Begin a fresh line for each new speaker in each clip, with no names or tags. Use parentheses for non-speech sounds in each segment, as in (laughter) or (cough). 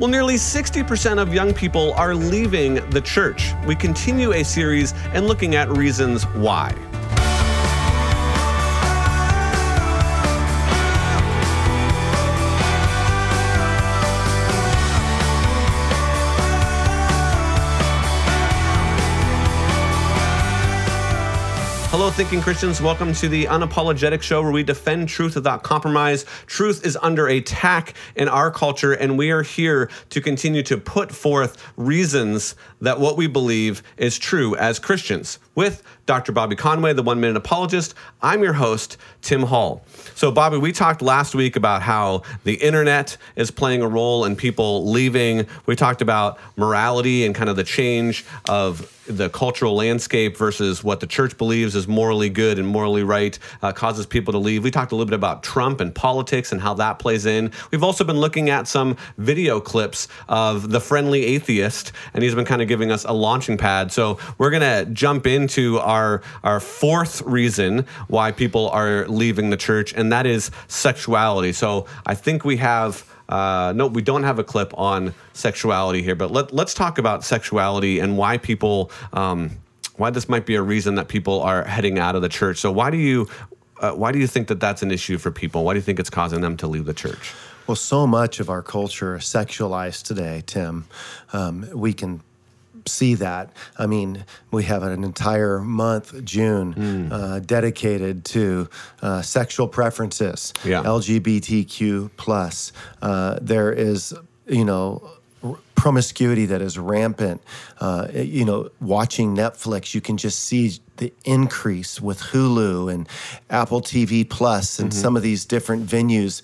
Well, nearly 60% of young people are leaving the church. We continue a series and looking at reasons why. Thinking Christians. Welcome to the Unapologetic Show where we defend truth without compromise. Truth is under attack in our culture, and we are here to continue to put forth reasons that what we believe is true as Christians. With Dr. Bobby Conway, the one minute apologist, I'm your host, Tim Hall. So, Bobby, we talked last week about how the internet is playing a role in people leaving. We talked about morality and kind of the change of the cultural landscape versus what the church believes is morally good and morally right uh, causes people to leave. We talked a little bit about Trump and politics and how that plays in. We've also been looking at some video clips of the friendly atheist, and he's been kind of giving us a launching pad. So we're going to jump into our, our fourth reason why people are leaving the church, and that is sexuality. So I think we have. Uh, no, we don't have a clip on sexuality here, but let, let's talk about sexuality and why people, um, why this might be a reason that people are heading out of the church. So why do you, uh, why do you think that that's an issue for people? Why do you think it's causing them to leave the church?
Well, so much of our culture is sexualized today, Tim. Um, we can see that. I mean, we have an entire month, June, mm. uh, dedicated to uh, sexual preferences, yeah. LGBTQ plus. Uh, there is, you know, promiscuity that is rampant. Uh, you know, watching Netflix, you can just see the increase with Hulu and Apple TV Plus and mm-hmm. some of these different venues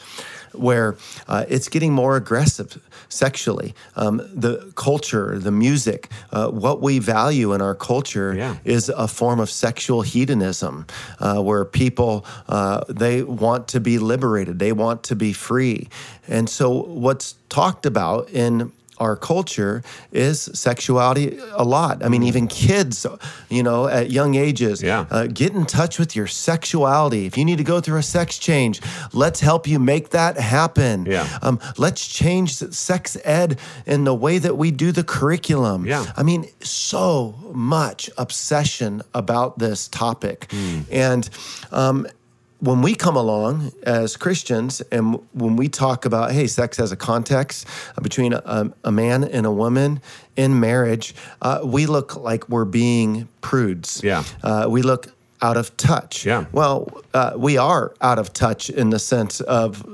where uh, it's getting more aggressive sexually. Um, the culture, the music, uh, what we value in our culture yeah. is a form of sexual hedonism, uh, where people uh, they want to be liberated, they want to be free, and so what's talked about in our culture is sexuality a lot. I mean, mm. even kids, you know, at young ages, yeah. Uh, get in touch with your sexuality. If you need to go through a sex change, let's help you make that happen. Yeah. Um, let's change sex ed in the way that we do the curriculum. Yeah. I mean, so much obsession about this topic. Mm. And, um, when we come along as Christians and when we talk about, hey, sex has a context between a, a man and a woman in marriage, uh, we look like we're being prudes. Yeah. Uh, we look out of touch. Yeah. Well, uh, we are out of touch in the sense of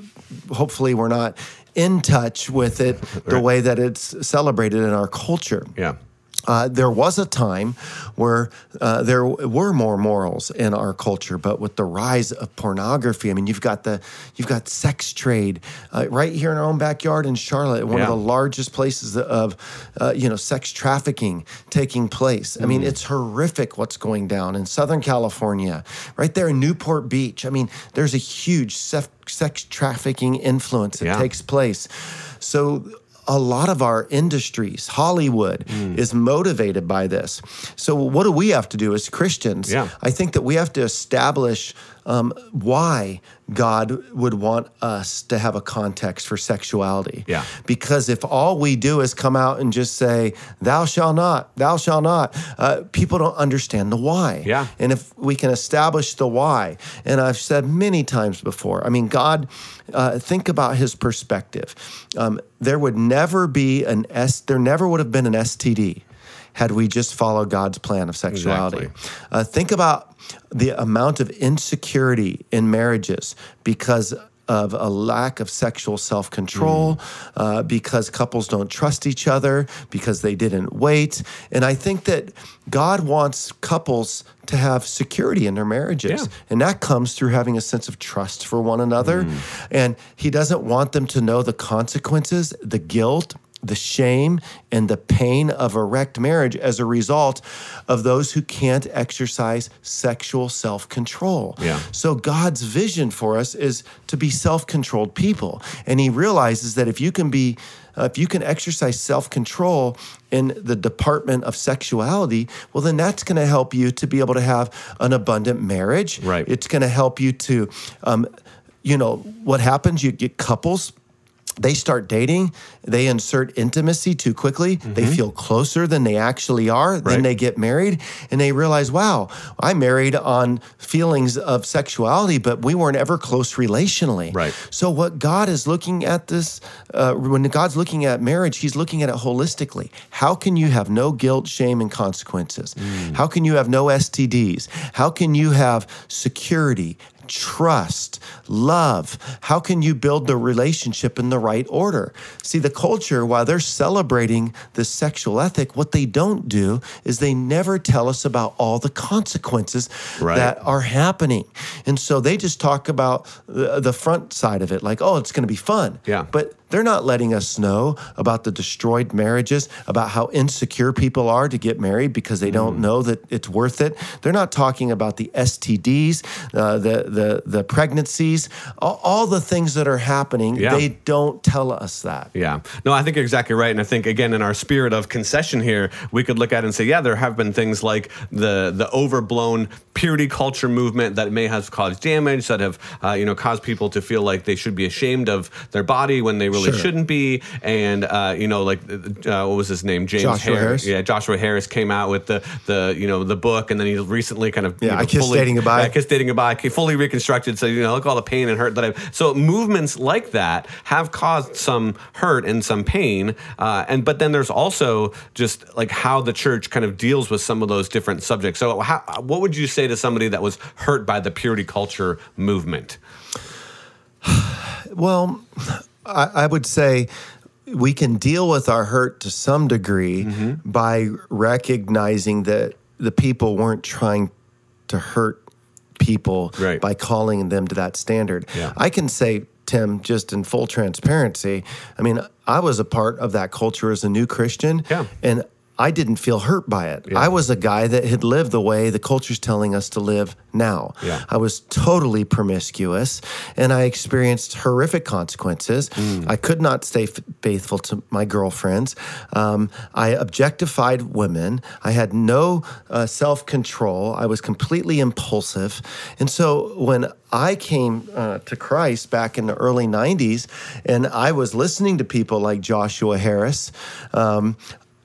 hopefully we're not in touch with it (laughs) the way that it's celebrated in our culture. Yeah. Uh, there was a time where uh, there were more morals in our culture, but with the rise of pornography, I mean, you've got the you've got sex trade uh, right here in our own backyard in Charlotte, one yeah. of the largest places of uh, you know sex trafficking taking place. I mean, mm. it's horrific what's going down in Southern California, right there in Newport Beach. I mean, there's a huge sex trafficking influence that yeah. takes place. So a lot of our industries, Hollywood, mm. is motivated by this. So, what do we have to do as Christians? Yeah. I think that we have to establish um, why God would want us to have a context for sexuality. Yeah. Because if all we do is come out and just say, thou shalt not, thou shalt not, uh, people don't understand the why. Yeah. And if we can establish the why, and I've said many times before, I mean, God, uh, think about his perspective. Um, there would never be an S, there never would have been an STD had we just followed God's plan of sexuality. Exactly. Uh, think about the amount of insecurity in marriages because of a lack of sexual self control, mm. uh, because couples don't trust each other, because they didn't wait. And I think that God wants couples to have security in their marriages. Yeah. And that comes through having a sense of trust for one another. Mm. And He doesn't want them to know the consequences, the guilt, the shame and the pain of a wrecked marriage as a result of those who can't exercise sexual self control. Yeah. So, God's vision for us is to be self controlled people. And He realizes that if you can be uh, if you can exercise self control in the department of sexuality, well, then that's going to help you to be able to have an abundant marriage. Right. It's going to help you to, um, you know, what happens? You get couples they start dating, they insert intimacy too quickly, they feel closer than they actually are,
Mm-hmm. Right.
then they get married and they realize, wow, I married on feelings of sexuality, but we weren't ever close relationally.
Right.
So what God is looking at this, uh, when God's looking at marriage, He's looking at it holistically. How can you have no guilt, shame, and consequences? How can you have no STDs? How can you have security? Trust, love. How can you build the relationship in the right order? See, the culture, while they're celebrating the sexual ethic, what they don't do is they never tell us about all the consequences
Right.
that are happening. And so they just talk about the, the front side of it, like, oh, it's going to be fun.
Yeah.
But they're not letting us know about the destroyed marriages, about how insecure people are to get married because they don't
Mm.
know that it's worth it. They're not talking about the STDs, uh, the the the pregnancies, all, all the things that are happening.
Yeah.
They don't tell us that.
Yeah. No, I think you're exactly right. And I think again, in our spirit of concession here, we could look at it and say, yeah, there have been things like the the overblown purity culture movement that may have caused damage, that have uh, you know caused people to feel like they should be ashamed of their body when they really
Sure.
shouldn't be. And uh, you know, like uh, what was his name? James
Joshua Harris.
Yeah, Joshua Harris came out with the the you know the book, and then he recently kind of
Yeah,
you know,
I Kissed
fully-
Dating Goodbye.
Yeah, I Kissed Dating Goodbye, fully reconstructed. So you know, look all the pain and hurt that I've. So movements like that have caused some hurt and some pain, uh, and but then there's also just like how the church kind of deals with some of those different subjects. So how, what would you say to somebody that was hurt by the purity culture movement? (sighs)
Well, I, I would say we can deal with our hurt to some degree
Mm-hmm.
by recognizing that the people weren't trying to hurt people
Right.
by calling them to that standard.
Yeah.
I can say, Tim, just in full transparency, I mean, I was a part of that culture as a new Christian.
Yeah.
And I didn't feel hurt by it.
Yeah.
I was a guy that had lived the way the culture's telling us to live now.
Yeah.
I was totally promiscuous and I experienced horrific consequences.
Hmm.
I could not stay f- faithful to my girlfriends. Um, I objectified women. I had no uh, self control. I was completely impulsive. And so when I came uh, to Christ back in the early 90s and I was listening to people like Joshua Harris, um,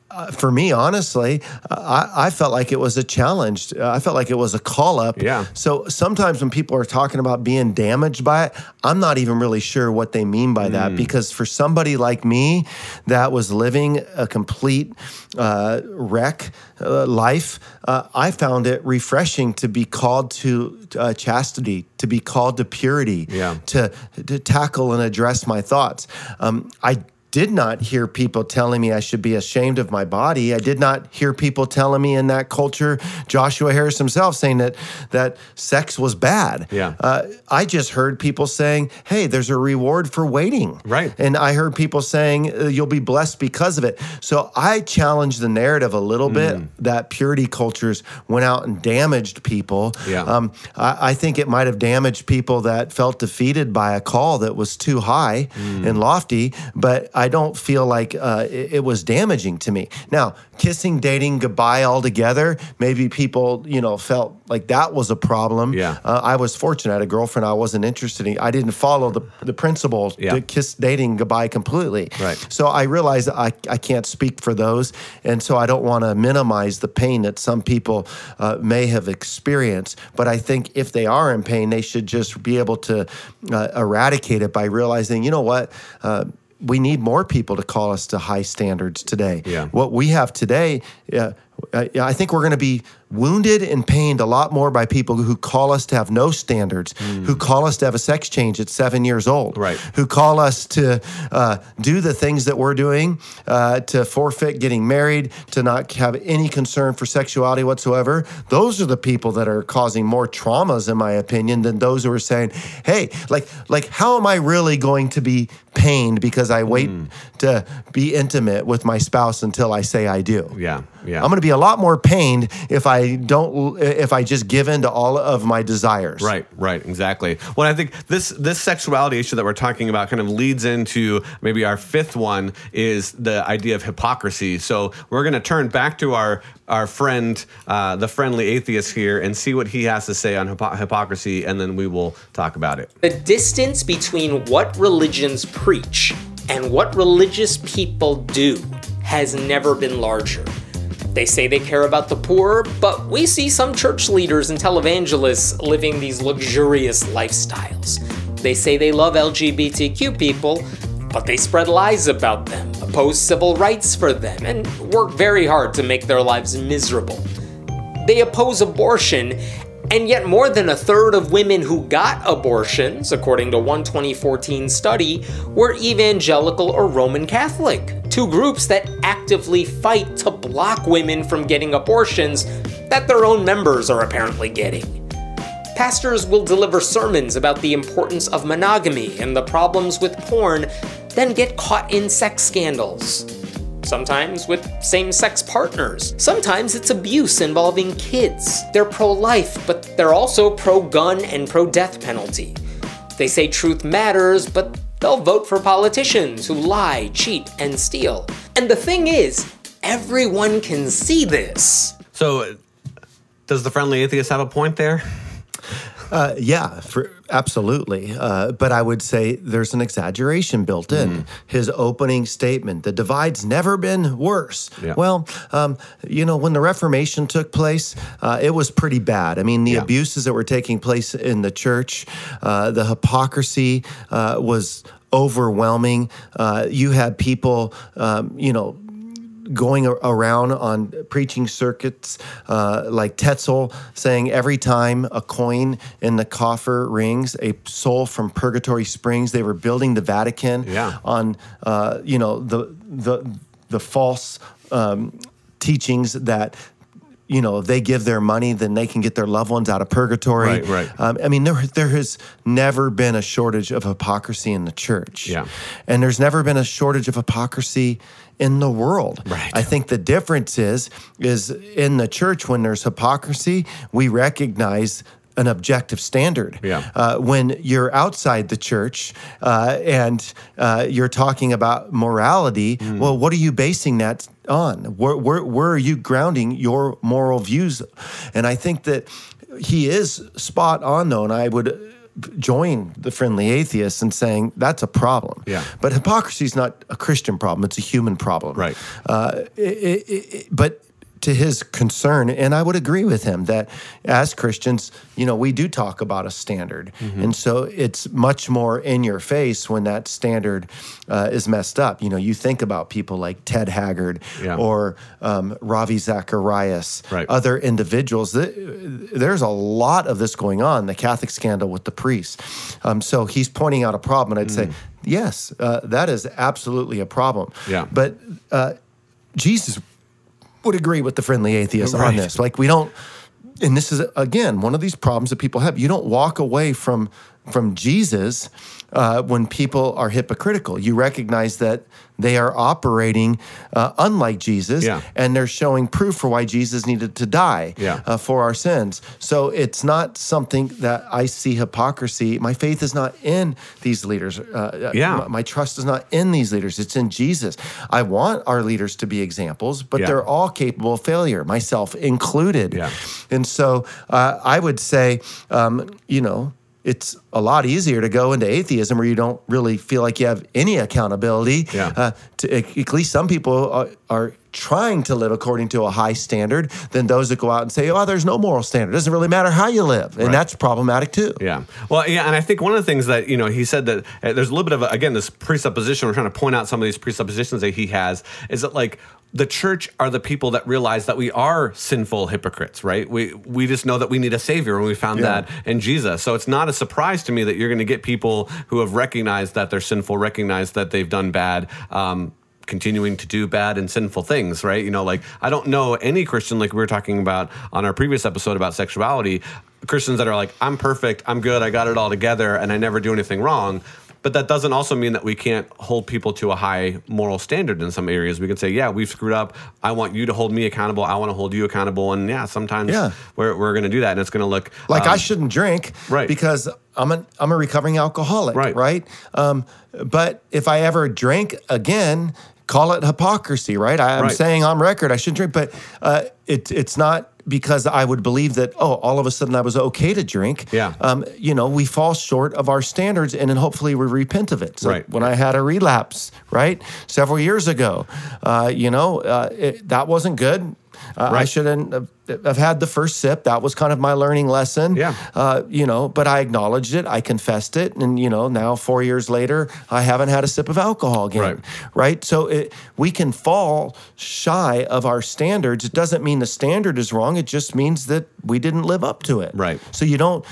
uh, for me, honestly, I, I felt like it was a challenge. Uh, I felt like it was a call up.
Yeah.
So sometimes when people are talking about being damaged by it, I'm not even really sure what they mean by that because for somebody like me that was living a complete uh, wreck uh, life, uh, I found it refreshing to be called to uh, chastity, to be called to purity,
Yeah.
to, to tackle and address my thoughts. Um, I did not hear people telling me I should be ashamed of my body. I did not hear people telling me in that culture, Joshua Harris himself saying that that sex was bad.
Yeah.
Uh, I just heard people saying, "Hey, there's a reward for waiting."
Right.
And I heard people saying, uh, "You'll be blessed because of it." So I challenged the narrative a little
Mm.
bit that purity cultures went out and damaged people.
Yeah.
Um, I, I think it might have damaged people that felt defeated by a call that was too high
Mm.
and lofty, but I don't feel like uh, it, it was damaging to me. Now, kissing, dating, goodbye altogether, maybe people, you know, felt like that was a problem.
Yeah.
Uh, I was fortunate. I had a girlfriend I wasn't interested in. I didn't follow the, the principle
Yeah.
to kiss, dating, goodbye completely.
Right.
So I realized I, I can't speak for those. And so I don't want to minimize the pain that some people uh, may have experienced. But I think if they are in pain, they should just be able to uh, eradicate it by realizing, you know what? We need more people to call us to high standards today.
Yeah.
What we have today, uh, I think we're going to be wounded and pained a lot more by people who call us to have no standards, who call us to have a sex change at seven years old.
Right.
who call us to uh, do the things that we're doing, uh, to forfeit getting married, to not have any concern for sexuality whatsoever. Those are the people that are causing more traumas, in my opinion, than those who are saying, "Hey, like, like, how am I really going to be pained because I wait
Hmm.
to be intimate with my spouse until I say I do?"
Yeah, yeah.
I'm going to be a lot more pained if I don't if I just give in to all of my desires.
Right, right, exactly. Well, I think this this sexuality issue that we're talking about kind of leads into maybe our fifth one is the idea of hypocrisy. So we're going to turn back to our our friend, uh, the friendly atheist here, and see what he has to say on hypo- hypocrisy, and then we will talk about it.
The distance between what religions preach And what religious people do has never been larger. They say they care about the poor, but we see some church leaders and televangelists living these luxurious lifestyles. They say they love LGBTQ people, but they spread lies about them, oppose civil rights for them, and work very hard to make their lives miserable. They oppose abortion, and yet more than a third of women who got abortions, according to one 2014 study, were evangelical or Roman Catholic, two groups that actively fight to block women from getting abortions that their own members are apparently getting. Pastors will deliver sermons about the importance of monogamy and the problems with porn, then get caught in sex scandals. Sometimes with same sex partners. Sometimes it's abuse involving kids. They're pro life, but they're also pro gun and pro death penalty. They say truth matters, but they'll vote for politicians who lie, cheat, and steal. And the thing is, everyone can see this.
So, does the friendly atheist have a point there?
Uh, yeah, for, absolutely. Uh, but I would say there's an exaggeration built in.
Mm.
His opening statement the divide's never been worse.
Yeah.
Well, um, you know, when the Reformation took place, uh, it was pretty bad. I mean, the
Yeah.
abuses that were taking place in the church, uh, the hypocrisy uh, was overwhelming. Uh, you had people, um, you know, going around on preaching circuits uh, like Tetzel saying every time a coin in the coffer rings, a soul from purgatory springs. They were building the Vatican
Yeah.
on uh, you know the the the false um, teachings that. You know, if they give their money, then they can get their loved ones out of purgatory.
Right, right.
Um, I mean, there there has never been a shortage of hypocrisy in the church.
Yeah.
and there's never been a shortage of hypocrisy in the world.
Right.
I think the difference is is in the church when there's hypocrisy, we recognize an objective standard.
Yeah.
Uh, when you're outside the church uh, and uh, you're talking about morality,
Hmm.
well, what are you basing that on? Where, where, where are you grounding your moral views? And I think that he is spot on, though, and I would join the friendly atheists in saying that's a problem.
Yeah.
But hypocrisy is not a Christian problem; it's a human problem.
Right.
Uh, it, it, it, but to his concern, and I would agree with him that as Christians, you know, we do talk about a standard,
Mm-hmm.
and so it's much more in your face when that standard uh, is messed up. You know, you think about people like Ted Haggard
Yeah.
or um, Ravi Zacharias,
Right.
other individuals. Th- There's a lot of this going on. The Catholic scandal with the priests. Um, so he's pointing out a problem, and I'd say, yes, uh, that is absolutely a problem.
Mm. Yeah.
But uh, Jesus would agree with the friendly atheist
Right.
on this. Like we don't, and this is again one of these problems that people have. You don't walk away from from Jesus uh, when people are hypocritical. You recognize that they are operating uh, unlike Jesus,
Yeah.
and they're showing proof for why Jesus needed to die
Yeah.
uh, for our sins. So it's not something that I see hypocrisy. My faith is not in these leaders. Uh,
Yeah.
my, my trust is not in these leaders. It's in Jesus. I want our leaders to be examples, but
Yeah.
they're all capable of failure, myself included.
Yeah.
And so uh, I would say, um, you know, it's a lot easier to go into atheism where you don't really feel like you have any accountability.
Yeah.
Uh, to, at least some people are, are trying to live according to a high standard than those that go out and say, oh, there's no moral standard. It doesn't really matter how you live. And
Right.
that's problematic too.
Yeah. Well, yeah, and I think one of the things that you know he said that uh, there's a little bit of a, again this presupposition. We're trying to point out some of these presuppositions that he has. Is that like the church are the people that realize that we are sinful hypocrites, right? We we just know that we need a savior, and we found
Yeah.
that in Jesus. So it's not a surprise to me that you're going to get people who have recognized that they're sinful, recognized that they've done bad. Um, continuing to do bad and sinful things, right? You know, like I don't know any Christian, like we were talking about on our previous episode about sexuality, Christians that are like, I'm perfect, I'm good, I got it all together, and I never do anything wrong. But that doesn't also mean that we can't hold people to a high moral standard in some areas. We can say, yeah, we've screwed up. I want you to hold me accountable. I want to hold you accountable. And yeah, sometimes
Yeah.
we're, we're going to do that. And it's going to look
Like
um,
I shouldn't drink,
right.
Because I'm a I'm a recovering alcoholic,
Right.
Right. Um, but if I ever drink again, call it hypocrisy, right? I, I'm
Right.
saying on record I shouldn't drink, but uh, it, it's not because I would believe that oh, all of a sudden I was okay to drink.
Yeah.
Um, you know, we fall short of our standards, and then hopefully we repent of it. So
Right.
When I had a relapse, right, several years ago, uh, you know, uh, it, that wasn't good. Uh, I shouldn't have, have had the first sip. That was kind of my learning lesson.
Yeah.
Uh, you know, but I acknowledged it. I confessed it, and you know, now four years later, I haven't had a sip of alcohol again.
Right.
Right. So it, we can fall shy of our standards. It doesn't mean the standard is wrong. It just means that we didn't live up to it.
Right.
So you don't.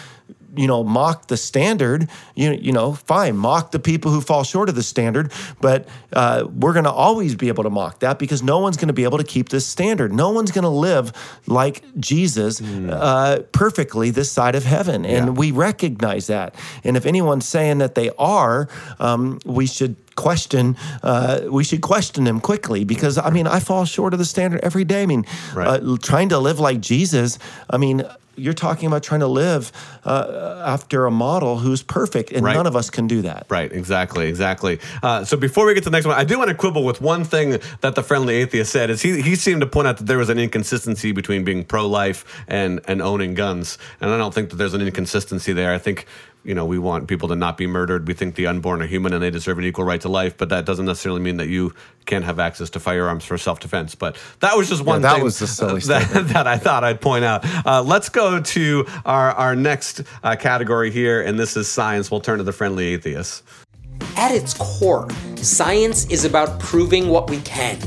You know, mock the standard. You you know, fine, mock the people who fall short of the standard. But uh, we're going to always be able to mock that because no one's going to be able to keep this standard. No one's going to live like Jesus uh, perfectly this side of heaven, and
Yeah.
we recognize that. And if anyone's saying that they are, um, we should question uh, we should question them quickly because i mean i fall short of the standard every day i mean
Right.
uh, trying to live like jesus i mean you're talking about trying to live uh, after a model who's perfect and
Right.
none of us can do that
Right, exactly, exactly. Uh, so before we get to the next one, I do want to quibble with one thing that the friendly atheist said. Is he he seemed to point out that there was an inconsistency between being pro life and and owning guns, and I don't think that there's an inconsistency there. I think. You know, we want people to not be murdered. We think the unborn are human and they deserve an equal right to life, but that doesn't necessarily mean that you can't have access to firearms for self-defense. But that was just one
that
thing
was a silly (laughs)
that, that I thought I'd point out. Uh, let's go to our our next uh, category here, and this is science. We'll turn to the friendly atheists.
At its core, science is about proving what we can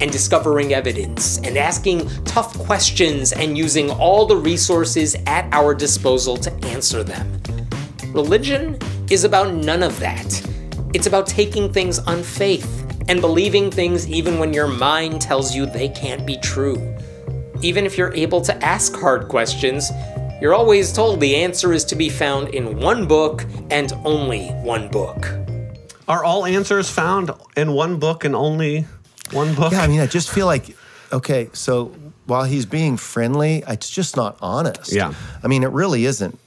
and discovering evidence and asking tough questions and using all the resources at our disposal to answer them. Religion is about none of that. It's about taking things on faith and believing things even when your mind tells you they can't be true. Even if you're able to ask hard questions, you're always told the answer is to be found in one book and only one book.
Are all answers found in one book and only one book?
yeah i mean i just feel like okay so while he's being friendly it's just not honest
Yeah.
i mean it really isn't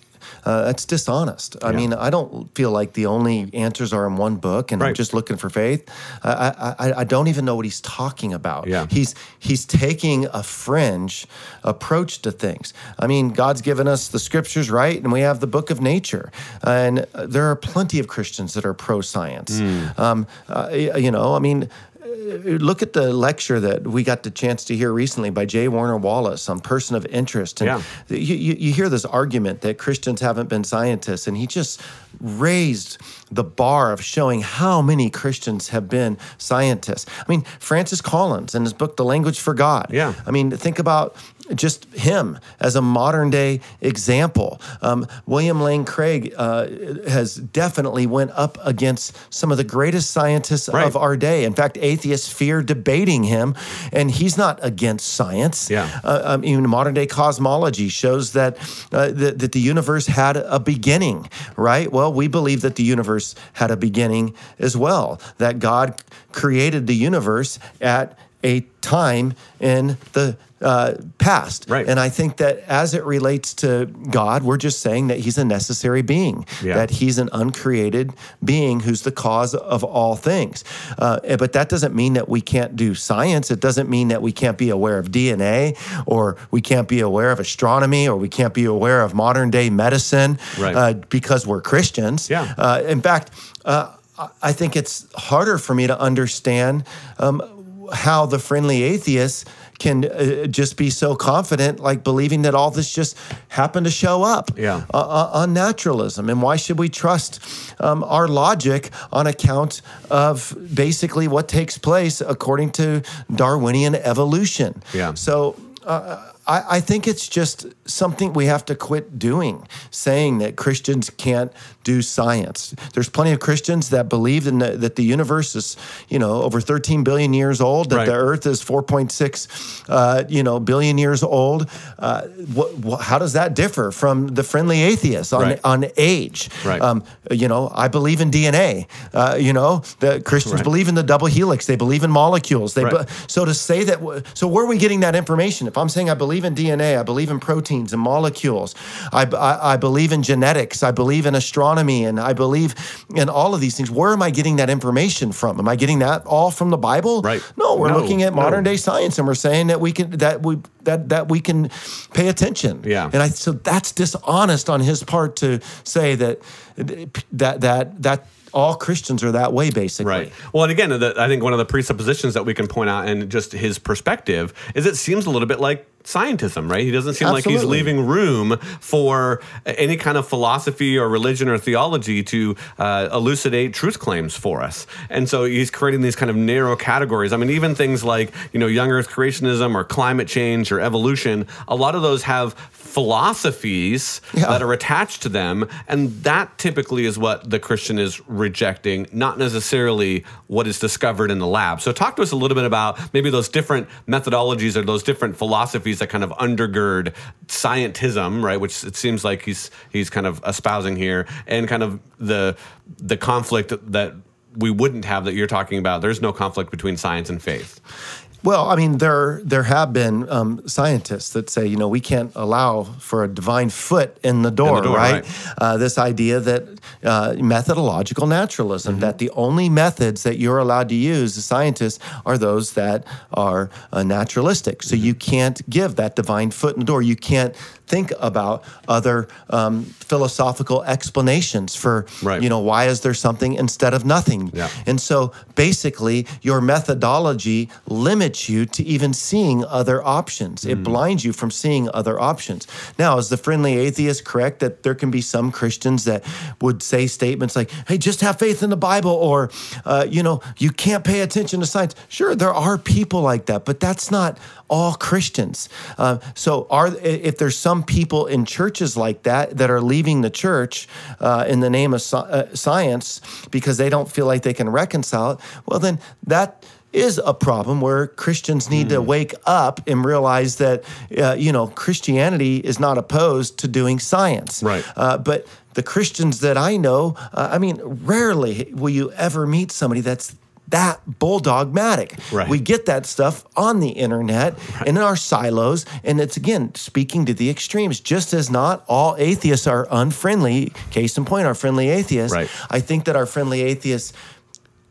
uh, that's dishonest. I mean, I don't feel like the only answers are in one book, and I'm just looking for faith. I, I, I, don't even know what he's talking about.
Yeah.
He's he's taking a fringe approach to things. I mean, God's given us the scriptures, right? And we have the book of nature. And uh, there are plenty of Christians that are pro science. Um, uh, you know, I mean, uh, Uh, look at the lecture that we got the chance to hear recently by J. Warner Wallace on person of interest. And
Yeah.
you, you, you hear this argument that Christians haven't been scientists, and he just raised the bar of showing how many Christians have been scientists. I mean, Francis Collins in his book, The Language for God.
Yeah.
I mean, think about just him as a modern day example. Um, William Lane Craig uh, has definitely went up against some of the greatest scientists
Right.
of our day. In fact, atheists fear debating him, and he's not against science.
Yeah.
Uh, I mean, modern day cosmology shows that, uh, that that the universe had a beginning, right? Well, we believe that the universe had a beginning as well. That God created the universe at a time in the uh, past.
Right.
And I think that as it relates to God, we're just saying that He's a necessary being,
Yeah.
that He's an uncreated being who's the cause of all things. Uh, but that doesn't mean that we can't do science. It doesn't mean that we can't be aware of DNA or we can't be aware of astronomy or we can't be aware of modern day medicine
Right.
uh, because we're Christians.
Yeah.
Uh, in fact, uh, I- I think it's harder for me to understand um, how the friendly atheists can uh, just be so confident, like believing that all this just happened to show up
Yeah.
uh, uh, on naturalism. And why should we trust um, our logic on account of basically what takes place according to Darwinian evolution?
Yeah.
So uh, I, I think it's just something we have to quit doing, saying that Christians can't do science. There's plenty of Christians that believe in the, that the universe is, you know, over 13 billion years old, that
Right.
the Earth is 4.6, uh, you know, billion years old. Uh, what, what, how does that differ from the friendly atheists on
Right.
on age?
Right.
Um, you know, I believe in DNA. Uh, you know, the Christians
Right.
believe in the double helix. They believe in molecules. They be- so to say that, so where are we getting that information? If I'm saying I believe believe in DNA. I believe in proteins and molecules. I, I, I believe in genetics. I believe in astronomy, and I believe in all of these things. Where am I getting that information from? Am I getting that all from the Bible?
Right.
No, we're
No,
looking at
no.
modern day science, and we're saying that we can that we that that we can pay attention.
Yeah.
And I so that's dishonest on his part to say that that that that all Christians are that way, basically.
Right. Well, and again, the, I think one of the presuppositions that we can point out and just his perspective is it seems a little bit like scientism, right? He doesn't seem like he's leaving room for any kind of philosophy or religion or theology to uh, elucidate truth claims for us. And so he's creating these kind of narrow categories. I mean, even things like, you know, young earth creationism or climate change or evolution, a lot of those have philosophies
Yeah.
that are attached to them. And that typically is what the Christian is rejecting, not necessarily what is discovered in the lab. So, talk to us a little bit about maybe those different methodologies or those different philosophies that kind of undergird scientism, right? Which it seems like he's he's kind of espousing here, and kind of the the conflict that we wouldn't have that you're talking about. There's no conflict between science and faith.
Well, I mean, there there have been um, scientists that say, you know, we can't allow for a divine foot in the door,
door,
right?
right.
Uh, this idea that uh, methodological naturalism, that the only methods that you're allowed to use as scientists are those that are uh, naturalistic. So you can't give that divine foot in the door. You can't think about other um, philosophical explanations for,
Right.
you know, why is there something instead of nothing?
Yeah.
And so basically, your methodology limits you to even seeing other options.
Mm.
It blinds you from seeing other options. Now, is the friendly atheist correct that there can be some Christians that would say statements like, hey, just have faith in the Bible, or, uh, you know, you can't pay attention to science? Sure, there are people like that, but that's not all Christians. Uh, so, are if there's some people in churches like that that are leaving the church uh, in the name of sci- uh, science because they don't feel like they can reconcile it, well, then that is a problem where Christians need
Hmm.
to wake up and realize that uh, you know Christianity is not opposed to doing science.
Right.
Uh, but the Christians that I know, uh, I mean, rarely will you ever meet somebody that's that bulldogmatic.
Right.
We get that stuff on the internet and in our silos, and it's again speaking to the extremes. Just as not all atheists are unfriendly. Case in point, our friendly atheists.
Right.
I think that our friendly atheists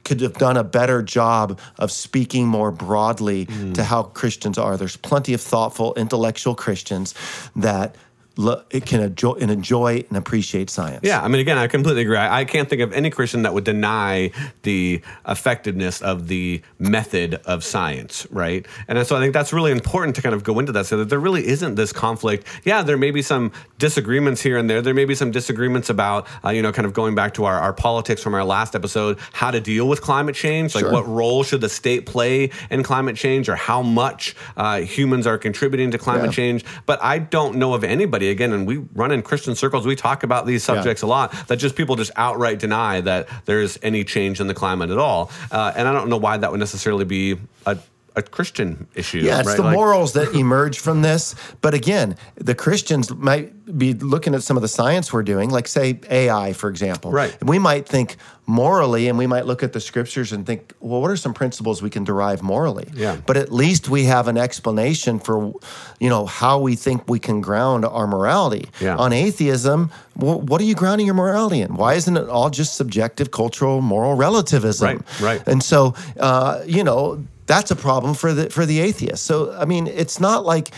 could have done a better job of speaking more broadly
Mm.
to how Christians are. There's plenty of thoughtful, intellectual Christians that lo- can enjoy and enjoy and appreciate science.
Yeah, I mean, again, I completely agree. I, I can't think of any Christian that would deny the effectiveness of the method of science, right? And so I think that's really important to kind of go into that so that there really isn't this conflict. Yeah, there may be some disagreements here and there. There may be some disagreements about, uh, you know, kind of going back to our, our politics from our last episode, how to deal with climate change, like
Sure.
what role should the state play in climate change or how much uh, humans are contributing to climate
Yeah.
change. But I don't know of anybody, again, and we run in Christian circles, we talk about these subjects a lot, that just people just outright deny that there's any change in the climate at all. Uh, and I don't know why that would necessarily be a, a Christian issue.
Yeah, it's
right?
the
Like-
morals that (laughs) emerge from this. But again, the Christians might be looking at some of the science we're doing, like say AI, for example.
Right.
We might think morally, and we might look at the scriptures and think, well, what are some principles we can derive morally?
Yeah.
But at least we have an explanation for, you know, how we think we can ground our morality.
Yeah.
On atheism, wh- what are you grounding your morality in? Why isn't it all just subjective, cultural, moral relativism?
Right, right.
And so, uh, you know, that's a problem for the for the atheist. So, I mean, it's not like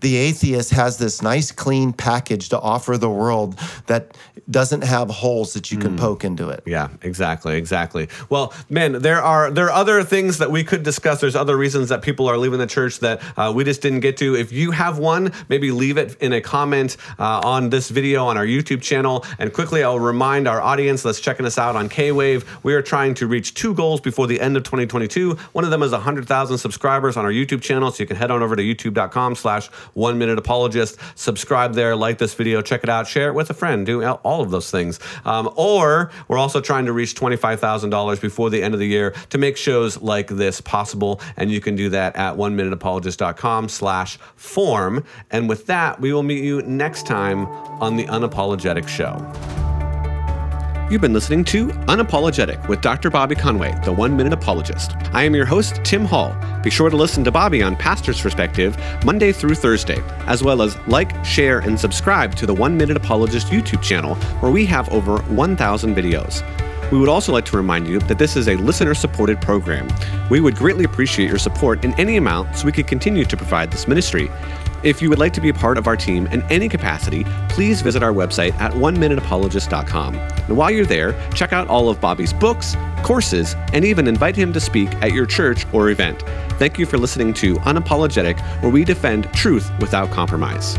the atheist has this nice, clean package to offer the world that doesn't have holes that you can poke into it.
Yeah, exactly, exactly. Well, man, there are there are other things that we could discuss. There's other reasons that people are leaving the church that uh, we just didn't get to. If you have one, maybe leave it in a comment uh, on this video on our YouTube channel. And quickly, I'll remind our audience that's checking us out on K-Wave, we are trying to reach two goals before the end of 2022. One of them is 100,000 subscribers on our YouTube channel, so you can head on over to youtube.com/slash One Minute Apologist. Subscribe there, like this video, check it out, share it with a friend, do all of those things. Um, or we're also trying to reach $25,000 before the end of the year to make shows like this possible. And you can do that at one minute minuteapologist.com slash form. And with that, we will meet you next time on the Unapologetic Show. You've been listening to Unapologetic with Dr. Bobby Conway, the one minute apologist. I am your host, Tim Hall. Be sure to listen to Bobby on Pastor's Perspective Monday through Thursday, as well as like, share, and subscribe to the One Minute Apologist YouTube channel, where we have over 1,000 videos. We would also like to remind you that this is a listener supported program. We would greatly appreciate your support in any amount so we could continue to provide this ministry. If you would like to be a part of our team in any capacity, please visit our website at oneminuteapologist.com. And while you're there, check out all of Bobby's books, courses, and even invite him to speak at your church or event. Thank you for listening to Unapologetic, where we defend truth without compromise.